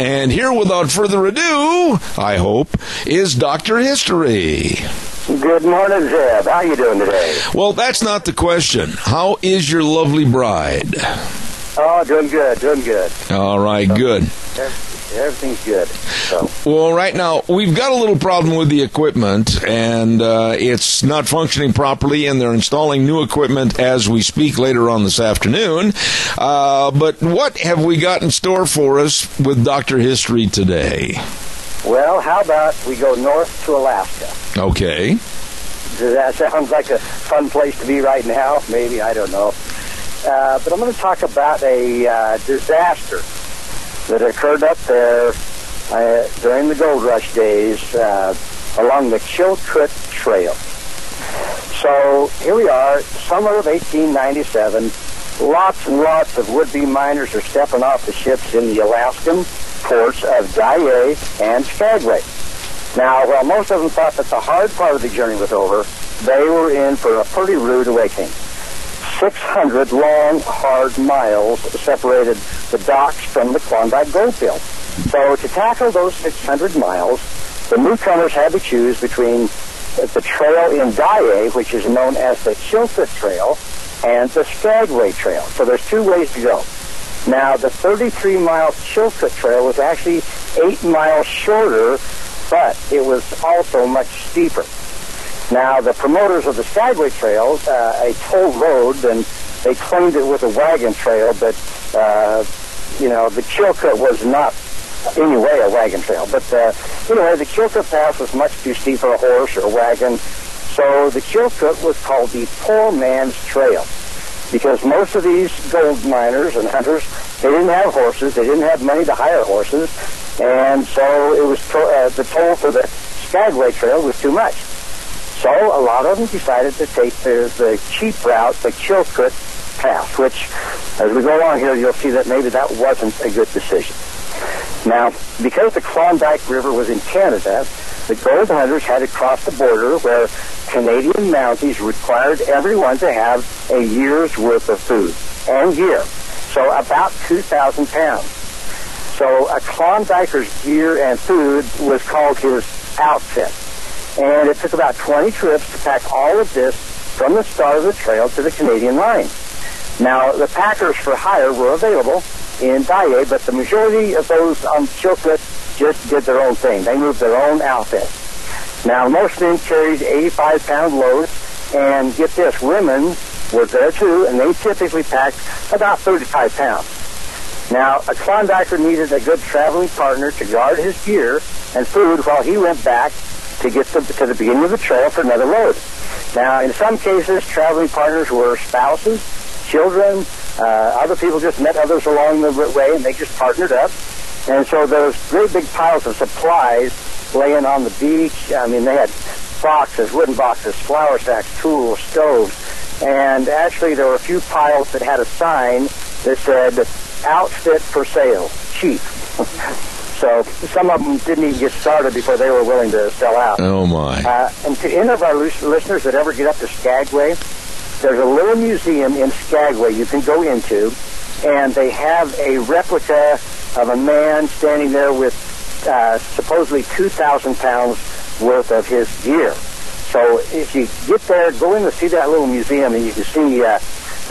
And here, without further ado, I hope, is Dr. History. Good morning, Zeb. How are you doing today? Well, that's not the question. How is your lovely bride? Oh, doing good, doing good. All right, good. Everything's good. So, Well, right now we've got a little problem with the equipment, and uh, it's not functioning properly. And they're installing new equipment as we speak later on this afternoon. Uh, but what have we got in store for us with Doctor History today? well, how about we go north to Alaska? Okay. That sounds like a fun place to be right now? Maybe I don't know. Uh, but I'm going to talk about a uh, disaster that occurred up there uh, during the gold rush days uh, along the Chilkoot Trail. So here we are, summer of 1897. Lots and lots of would-be miners are stepping off the ships in the Alaskan ports of Dyea and Skagway. Now, while most of them thought that the hard part of the journey was over, they were in for a pretty rude awakening. 600 long, hard miles separated the docks from the Klondike goldfield. So to tackle those 600 miles, the newcomers had to choose between the trail in Dyea, which is known as the Chilkoot Trail, and the Skagway Trail. So there's two ways to go. Now, the 33-mile Chilkoot Trail was actually eight miles shorter, but it was also much steeper. Now, the promoters of the Skagway Trail, uh, a toll road, and they claimed it was a wagon trail, but, uh, you know, the Chilkoot was not anyway a wagon trail. But, uh, anyway, the Chilkoot Pass was much too steep for a horse or a wagon, so the Chilkoot was called the Poor Man's Trail because most of these gold miners and hunters, they didn't have horses, they didn't have money to hire horses, and so it was to, uh, the toll for the Skagway Trail was too much. So a lot of them decided to take the, the cheap route, the Chilkoot Pass, which, as we go along here, you'll see that maybe that wasn't a good decision. Now, because the Klondike River was in Canada, the gold hunters had to cross the border where Canadian Mounties required everyone to have a year's worth of food and gear. So about 2,000 pounds. So a Klondiker's gear and food was called his outfit. And it took about 20 trips to pack all of this from the start of the trail to the Canadian line. Now, the packers for hire were available in Dyea, but the majority of those on Chilkoot just did their own thing. They moved their own outfit. Now, most men carried 85-pound loads, and get this, women were there too, and they typically packed about 35 pounds. Now, a Klondiker needed a good traveling partner to guard his gear and food while he went back to get to, to the beginning of the trail for another load. Now, in some cases, traveling partners were spouses, children, uh, other people just met others along the way and they just partnered up. And so was great big piles of supplies laying on the beach. I mean, they had boxes, wooden boxes, flour sacks, tools, stoves. And actually, there were a few piles that had a sign that said, outfit for sale, cheap. so some of them didn't even get started before they were willing to sell out. Oh my. Uh, and to any of our listeners that ever get up to Skagway, there's a little museum in Skagway you can go into, and they have a replica of a man standing there with uh, supposedly 2,000 pounds worth of his gear. So if you get there, go in to see that little museum, and you can see uh,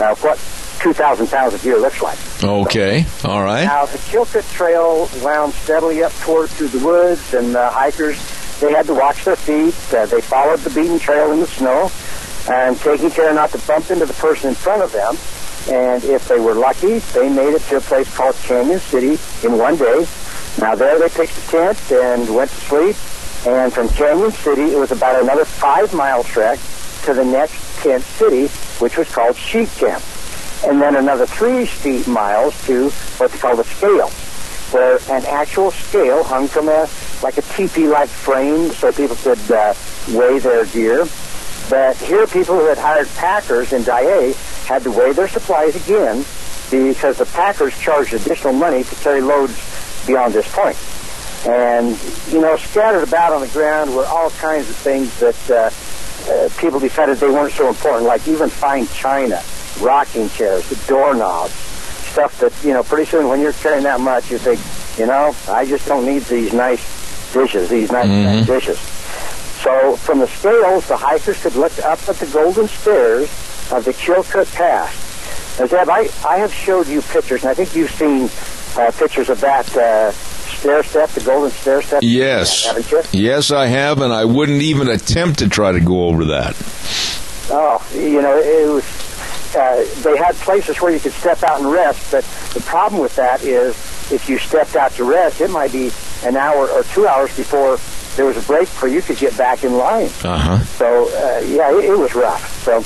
uh, what 2,000 pounds of gear looks like. Okay. All right. Now, the Chilkoot Trail wound steadily up toward through the woods, and the hikers, they had to watch their feet. Uh, they followed the beaten trail in the snow, and taking care not to bump into the person in front of them. And if they were lucky, they made it to a place called Canyon City in one day. Now, there they pitched a tent and went to sleep. And from Canyon City, it was about another five-mile trek to the next tent city, which was called Sheep Camp and then another three steep miles to what they call the scale, where an actual scale hung from a like a teepee-like frame so people could uh, weigh their gear. But here, people who had hired packers in Dyea had to weigh their supplies again because the packers charged additional money to carry loads beyond this point. And, you know, scattered about on the ground were all kinds of things that uh, uh, people decided they weren't so important, like even fine china rocking chairs, the doorknobs, stuff that, you know, pretty soon when you're carrying that much, you think, You know, I just don't need these nice dishes, these nice, Mhm. nice dishes. So from the scales, the hikers could look up at the golden stairs of the Chilkoot Pass. Now, Zeb, I, I have showed you pictures, and I think you've seen uh, pictures of that uh, stair step, the golden stair step. Yes. Haven't you? Yes, I have, and I wouldn't even attempt to try to go over that. Oh, you know, it was. Uh, they had places where you could step out and rest, but the problem with that is if you stepped out to rest, it might be an hour or two hours before there was a break where you could get back in line. Uh huh. So, uh, yeah, it, it was rough. So,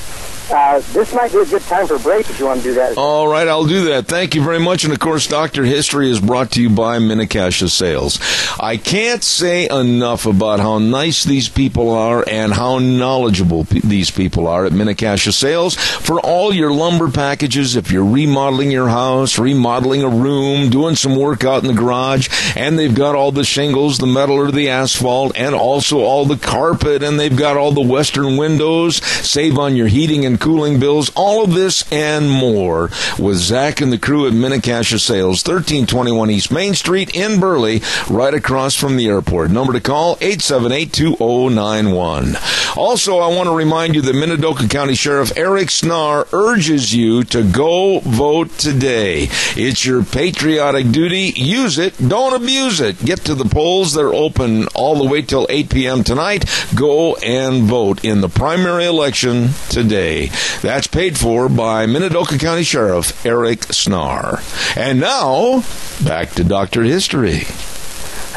uh, this might be a good time for a break if you want to do that. All right, I'll do that. Thank you very much. And of course, Dr. History is brought to you by Minnecasia Sales. I can't say enough about how nice these people are and how knowledgeable p- these people are at Minnecasia Sales for all your lumber packages. If you're remodeling your house, remodeling a room, doing some work out in the garage, and they've got all the shingles, the metal or the asphalt, and also all the carpet, and they've got all the western windows, save on your heating and cooling bills, all of this and more with Zach and the crew at Minnecasia Sales, 1321 East Main Street in Burley, right across from the airport. Number to call, 878-2091. Also, I want to remind you that Minidoka County Sheriff Eric Snarr urges you to go vote today. It's your patriotic duty. Use it. Don't abuse it. Get to the polls. They're open all the way till 8 p.m. tonight. Go and vote in the primary election today. That's paid for by Minidoka County Sheriff Eric Snarr. And now, back to Dr. History.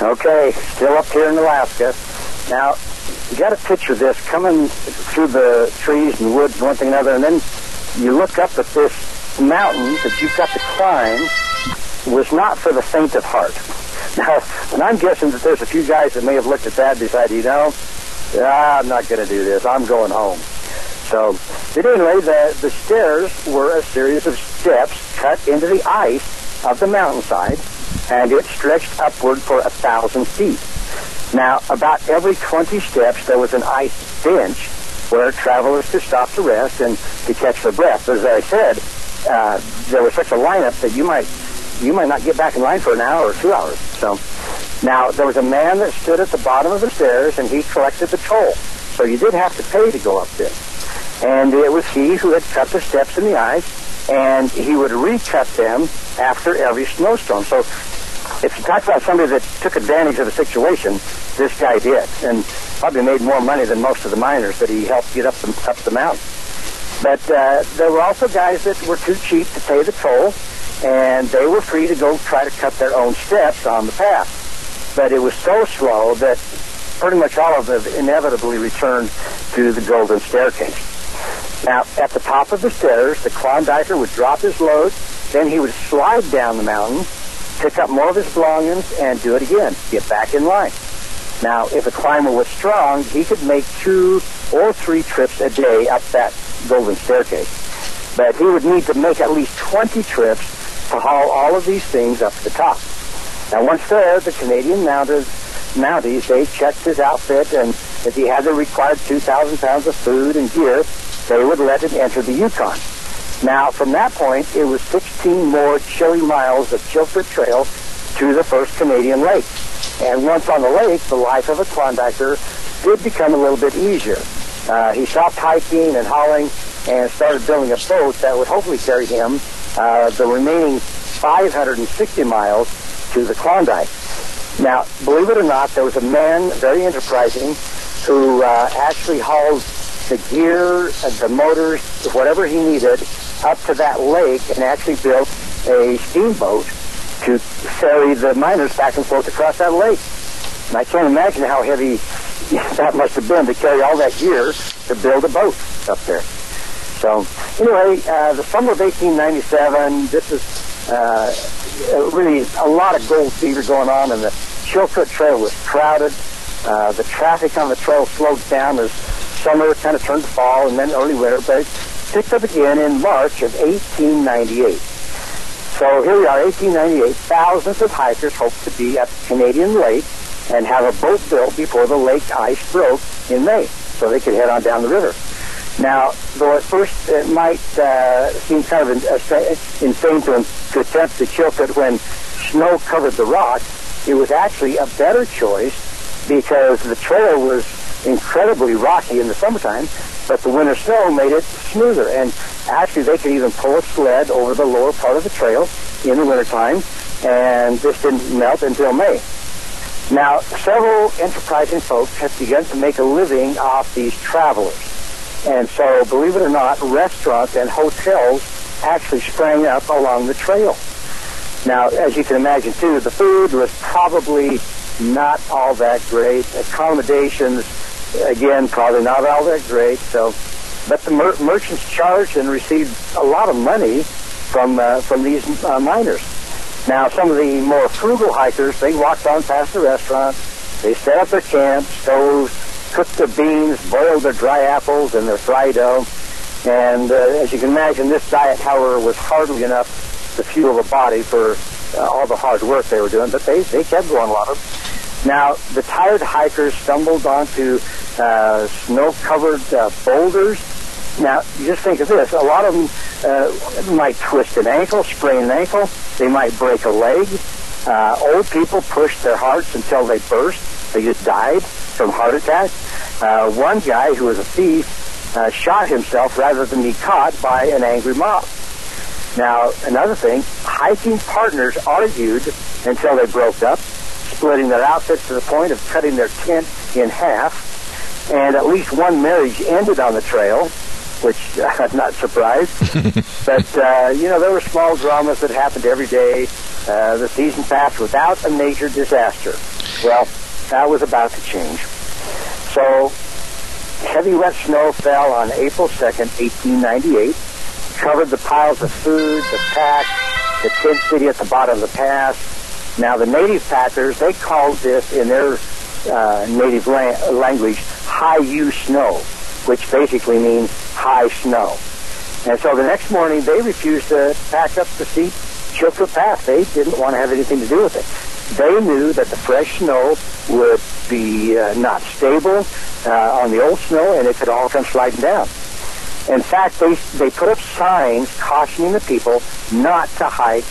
Okay, still up here in Alaska. Now, you got to picture this coming through the trees and woods one thing and another, and then you look up at this mountain that you've got to climb was not for the faint of heart. Now, and I'm guessing that there's a few guys that may have looked at that and decided, you know, ah, I'm not going to do this. I'm going home. So, anyway, the, the stairs were a series of steps cut into the ice of the mountainside, and it stretched upward for a thousand feet. Now, about every 20 steps, there was an ice bench where travelers could stop to rest and to catch their breath. As I said, uh, there was such a lineup that you might you might not get back in line for an hour or two hours. So, now there was a man that stood at the bottom of the stairs, and he collected the toll. So you did have to pay to go up there. And it was he who had cut the steps in the ice, and he would recut them after every snowstorm. So if you talk about somebody that took advantage of the situation, this guy did, and probably made more money than most of the miners that he helped get up the, up the mountain. But uh, there were also guys that were too cheap to pay the toll, and they were free to go try to cut their own steps on the path. But it was so slow that pretty much all of them inevitably returned to the Golden Staircase. Now, at the top of the stairs, the Klondiker would drop his load, then he would slide down the mountain, pick up more of his belongings, and do it again, get back in line. Now, if a climber was strong, he could make two or three trips a day up that golden staircase. But he would need to make at least 20 trips to haul all of these things up to the top. Now, once there, the Canadian Mounties, Mounties, they checked his outfit, and if he had the required 2,000 pounds of food and gear, they would let it enter the Yukon. Now, from that point, it was 16 more chilly miles of Chilkoot Trail to the first Canadian lake. And once on the lake, the life of a Klondiker did become a little bit easier. Uh, he stopped hiking and hauling and started building a boat that would hopefully carry him uh, the remaining 560 miles to the Klondike. Now, believe it or not, there was a man, very enterprising, who uh, actually hauled the gear, uh, the motors, whatever he needed up to that lake and actually built a steamboat to ferry the miners back and forth across that lake. And I can't imagine how heavy that must have been to carry all that gear to build a boat up there. So anyway, uh, the summer of 1897, this is uh, really a lot of gold fever going on, and the Chilkoot Trail was crowded. Uh, the traffic on the trail slowed down as summer kind of turned to fall and then early winter, but it picked up again in March of 1898. So here we are, 1898. Thousands of hikers hope to be at the Canadian Lake and have a boat built before the lake ice broke in May, so they could head on down the river. Now, though at first it might uh, seem kind of uh, insane to, to attempt to Chilkoot when snow covered the rock, it was actually a better choice because the trail was incredibly rocky in the summertime, but the winter snow made it smoother. And actually, they could even pull a sled over the lower part of the trail in the wintertime, and this didn't melt until May. Now, several enterprising folks have begun to make a living off these travelers. And so, believe it or not, restaurants and hotels actually sprang up along the trail. Now, as you can imagine, too, the food was probably not all that great. Accommodations, again, probably not all that great. So, but the mer- merchants charged and received a lot of money from uh, from these uh, miners. Now, some of the more frugal hikers, they walked on past the restaurant. They set up their camp, stoves, cooked their beans, boiled their dry apples and their fried dough. And uh, as you can imagine, this diet, however, was hardly enough to fuel the body for uh, all the hard work they were doing, but they, they kept going a lot of. Now, the tired hikers stumbled onto uh, snow-covered uh, boulders. Now, just think of this. A lot of them uh, might twist an ankle, sprain an ankle. They might break a leg. Uh, old people pushed their hearts until they burst. They just died from heart attack. Uh, one guy who was a thief uh, shot himself rather than be caught by an angry mob. Now, another thing, hiking partners argued until they broke up, splitting their outfits to the point of cutting their tent in half. And at least one marriage ended on the trail, which I'm not surprised. but, uh, you know, there were small dramas that happened every day. Uh, the season passed without a major disaster. Well, that was about to change. So, heavy wet snow fell on April 2nd, 1898 covered the piles of food, the pack, the tent city at the bottom of the pass. Now, the native packers, they called this in their uh, native la- language high U snow, which basically means high snow. And so the next morning, they refused to pack up the steep Chilkoot Pass. They didn't want to have anything to do with it. They knew that the fresh snow would be uh, not stable uh, on the old snow, and it could all come sliding down. In fact, they, they put up signs cautioning the people not to hike.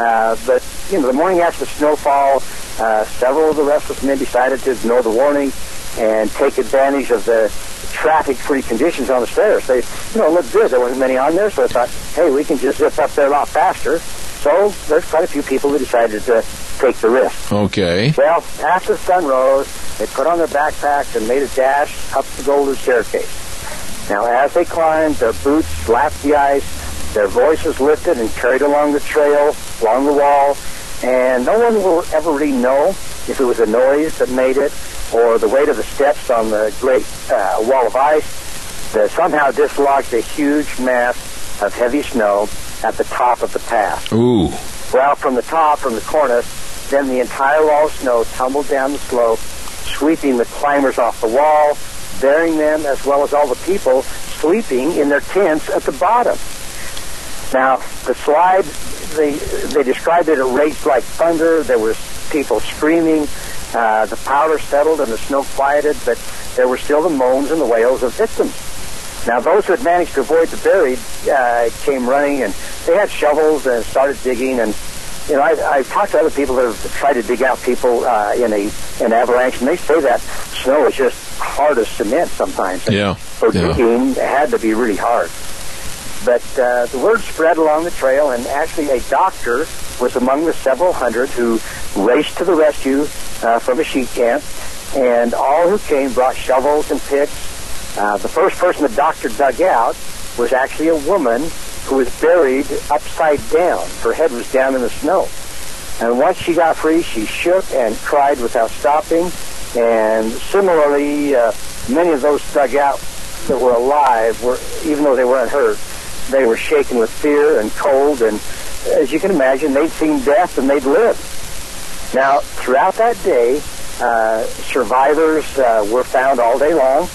Uh, but, you know, the morning after the snowfall, uh, several of the restless men decided to ignore the warning and take advantage of the traffic-free conditions on the stairs. They, you know, looked good. There wasn't many on there, so I thought, hey, we can just zip up there a lot faster. So there's quite a few people who decided to take the risk. Okay. Well, after the sun rose, they put on their backpacks and made a dash up the golden staircase. Now, as they climbed, their boots slapped the ice, their voices lifted and carried along the trail, along the wall, and no one will ever really know if it was a noise that made it or the weight of the steps on the great uh, wall of ice that somehow dislodged a huge mass of heavy snow at the top of the pass. Ooh. Well, from the top, from the cornice, then the entire wall of snow tumbled down the slope, sweeping the climbers off the wall, burying them as well as all the people sleeping in their tents at the bottom. Now, the slide, they, they described it, it raged like thunder. There was people screaming. Uh, the powder settled and the snow quieted, but there were still the moans and the wails of victims. Now, those who had managed to avoid the buried uh, came running, and they had shovels and started digging. And you know, I, I've talked to other people that have tried to dig out people uh, in a an avalanche, and they say that snow is just hard as cement sometimes. Yeah. So yeah. digging had to be really hard. But uh, the word spread along the trail, and actually a doctor was among the several hundred who raced to the rescue uh, from a sheep camp, and all who came brought shovels and picks. Uh, the first person the doctor dug out was actually a woman who was buried upside down. Her head was down in the snow. And once she got free, she shook and cried without stopping. And similarly, uh, many of those dug out that were alive, were even though they weren't hurt, they were shaken with fear and cold. And as you can imagine, they'd seen death and they'd lived. Now, throughout that day, uh, survivors uh, were found all day long.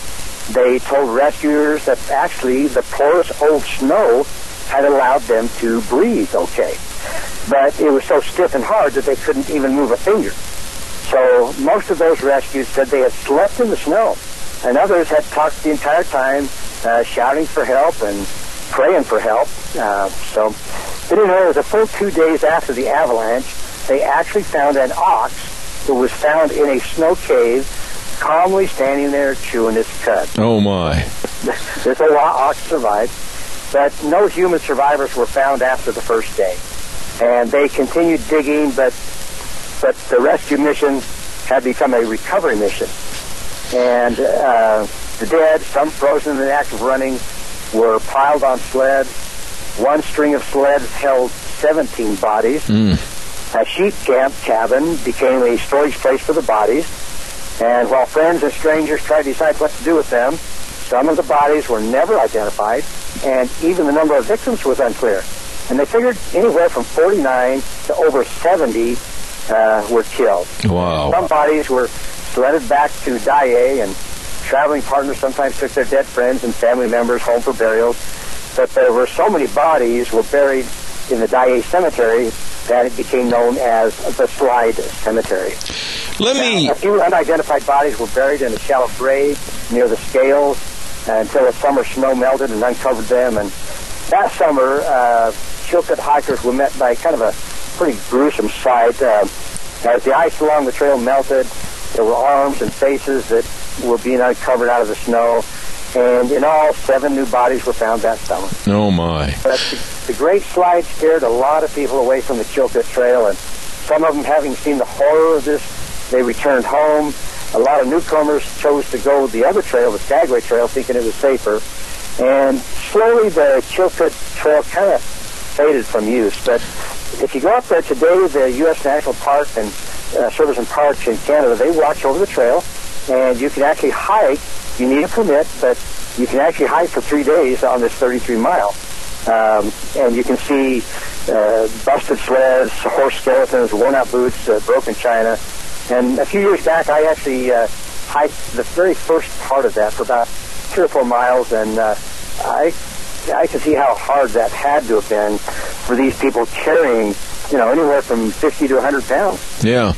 They told rescuers that actually the porous old snow had allowed them to breathe okay. But it was so stiff and hard that they couldn't even move a finger. So most of those rescues said they had slept in the snow, and others had talked the entire time, uh, shouting for help and praying for help. Uh, so, but know, it was a full two days after the avalanche they actually found an ox who was found in a snow cave, calmly standing there chewing its cud. Oh my! this ox survived, but no human survivors were found after the first day, and they continued digging, but but the rescue mission had become a recovery mission, and uh, the dead, some frozen in the act of running, were piled on sleds. One string of sleds held 17 bodies. Mm. A sheep camp cabin became a storage place for the bodies. And while friends and strangers tried to decide what to do with them, some of the bodies were never identified, and even the number of victims was unclear. And they figured anywhere from 49 to over 70 uh, were killed. Wow. Some bodies were sledded back to Dyea, and traveling partners sometimes took their dead friends and family members home for burials. But there were so many bodies were buried in the Dyea cemetery that it became known as the Slide Cemetery. Let me. Now, a few unidentified bodies were buried in a shallow grave near the scales uh, until the summer snow melted and uncovered them. And that summer, uh, Chilkat hikers were met by kind of a pretty gruesome sight. Uh, as the ice along the trail melted, there were arms and faces that were being uncovered out of the snow. And in all, seven new bodies were found that summer. Oh my! But the, the Great Slide scared a lot of people away from the Chilkat Trail, and some of them, having seen the horror of this, they returned home. A lot of newcomers chose to go the other trail, the Skagway Trail, thinking it was safer. And slowly the Chilkat Trail kind of faded from use. But if you go up there today, the U.S. National Park and uh, Service and Parks in Canada, they watch over the trail, and you can actually hike you need a permit, but you can actually hike for three days on this 33 mile. Um, and you can see uh, busted sleds, horse skeletons, worn out boots, uh, broken china. And a few years back, I actually uh, hiked the very first part of that for about three or four miles, and uh, I I can see how hard that had to have been for these people carrying you know, anywhere from 50 to 100 pounds. Yeah.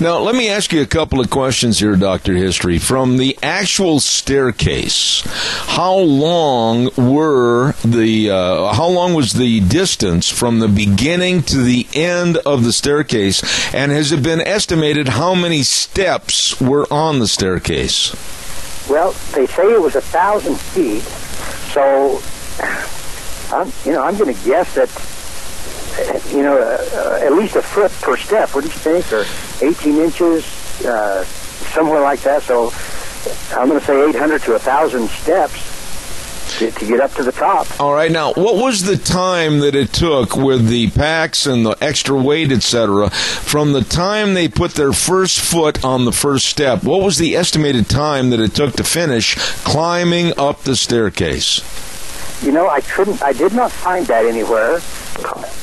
Now, let me ask you a couple of questions here, Dr. History. From the actual staircase, how long were the, uh, how long was the distance from the beginning to the end of the staircase? And has it been estimated how many steps were on the staircase? Well, they say it was a thousand feet. So, I'm, you know, I'm going to guess that you know, uh, at least a foot per step. What do you think? Or 18 inches, uh, somewhere like that. So I'm going to say 800 to 1,000 steps to, to, get up to the top. All right. Now, what was the time that it took with the packs and the extra weight, etc., from the time they put their first foot on the first step? What was the estimated time that it took to finish climbing up the staircase? You know, I couldn't. I did not find that anywhere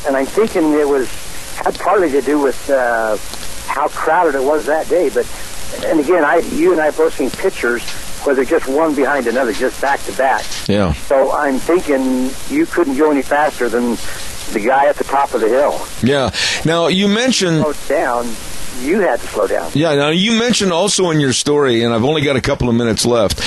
and I'm thinking it was had partly to do with uh, how crowded it was that day. But and again, I you and I both seen pictures where they're just one behind another, just back to back. Yeah. So I'm thinking you couldn't go any faster than the guy at the top of the hill. Yeah. Now you mentioned down you had to slow down. Yeah, now you mentioned also in your story, and I've only got a couple of minutes left,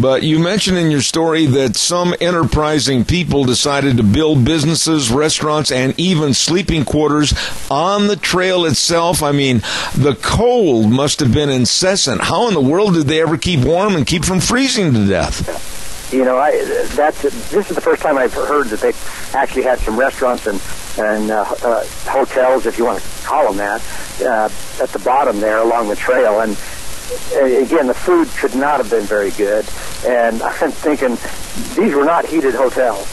but you mentioned in your story that some enterprising people decided to build businesses, restaurants, and even sleeping quarters on the trail itself. I mean, the cold must have been incessant. How in the world did they ever keep warm and keep from freezing to death? You know, I, that's this is the first time I've heard that they actually had some restaurants and and uh, uh, hotels, if you want to call them that, uh, at the bottom there along the trail. And again, the food could not have been very good. And I'm thinking these were not heated hotels.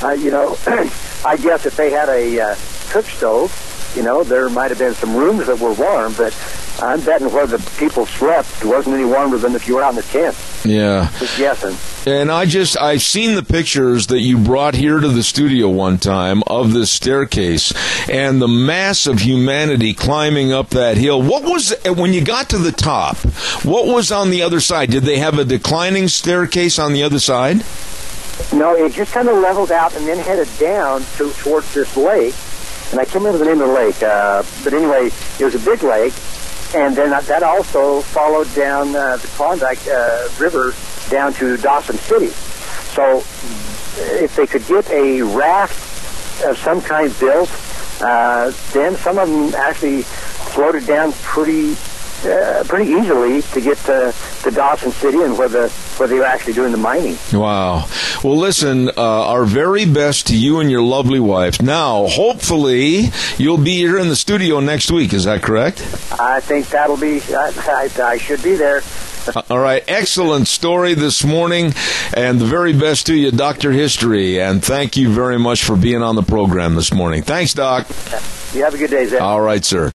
uh, you know, I guess if they had a uh, cook stove, you know, there might have been some rooms that were warm, but I'm betting where the people slept wasn't any warmer than if you were out in the tent. Yeah. Just guessing. And I just, I've seen the pictures that you brought here to the studio one time of this staircase and the mass of humanity climbing up that hill. What was, when you got to the top, what was on the other side? Did they have a declining staircase on the other side? No, it just kind of leveled out and then headed down to, towards this lake. And I can't remember the name of the lake, uh, but anyway, it was a big lake. And then that also followed down uh, the Klondike uh, River down to Dawson City. So if they could get a raft of some kind built uh, then some of them actually floated down pretty uh, pretty easily to get to, to Dawson City and where the where they were actually doing the mining. Wow. Well, listen, uh, our very best to you and your lovely wife. Now, hopefully, you'll be here in the studio next week. Is that correct? I think that'll be. I, I, I should be there. All right. Excellent story this morning, and the very best to you, Doctor History. And thank you very much for being on the program this morning. Thanks, Doc. You have a good day, Zach. All right, sir.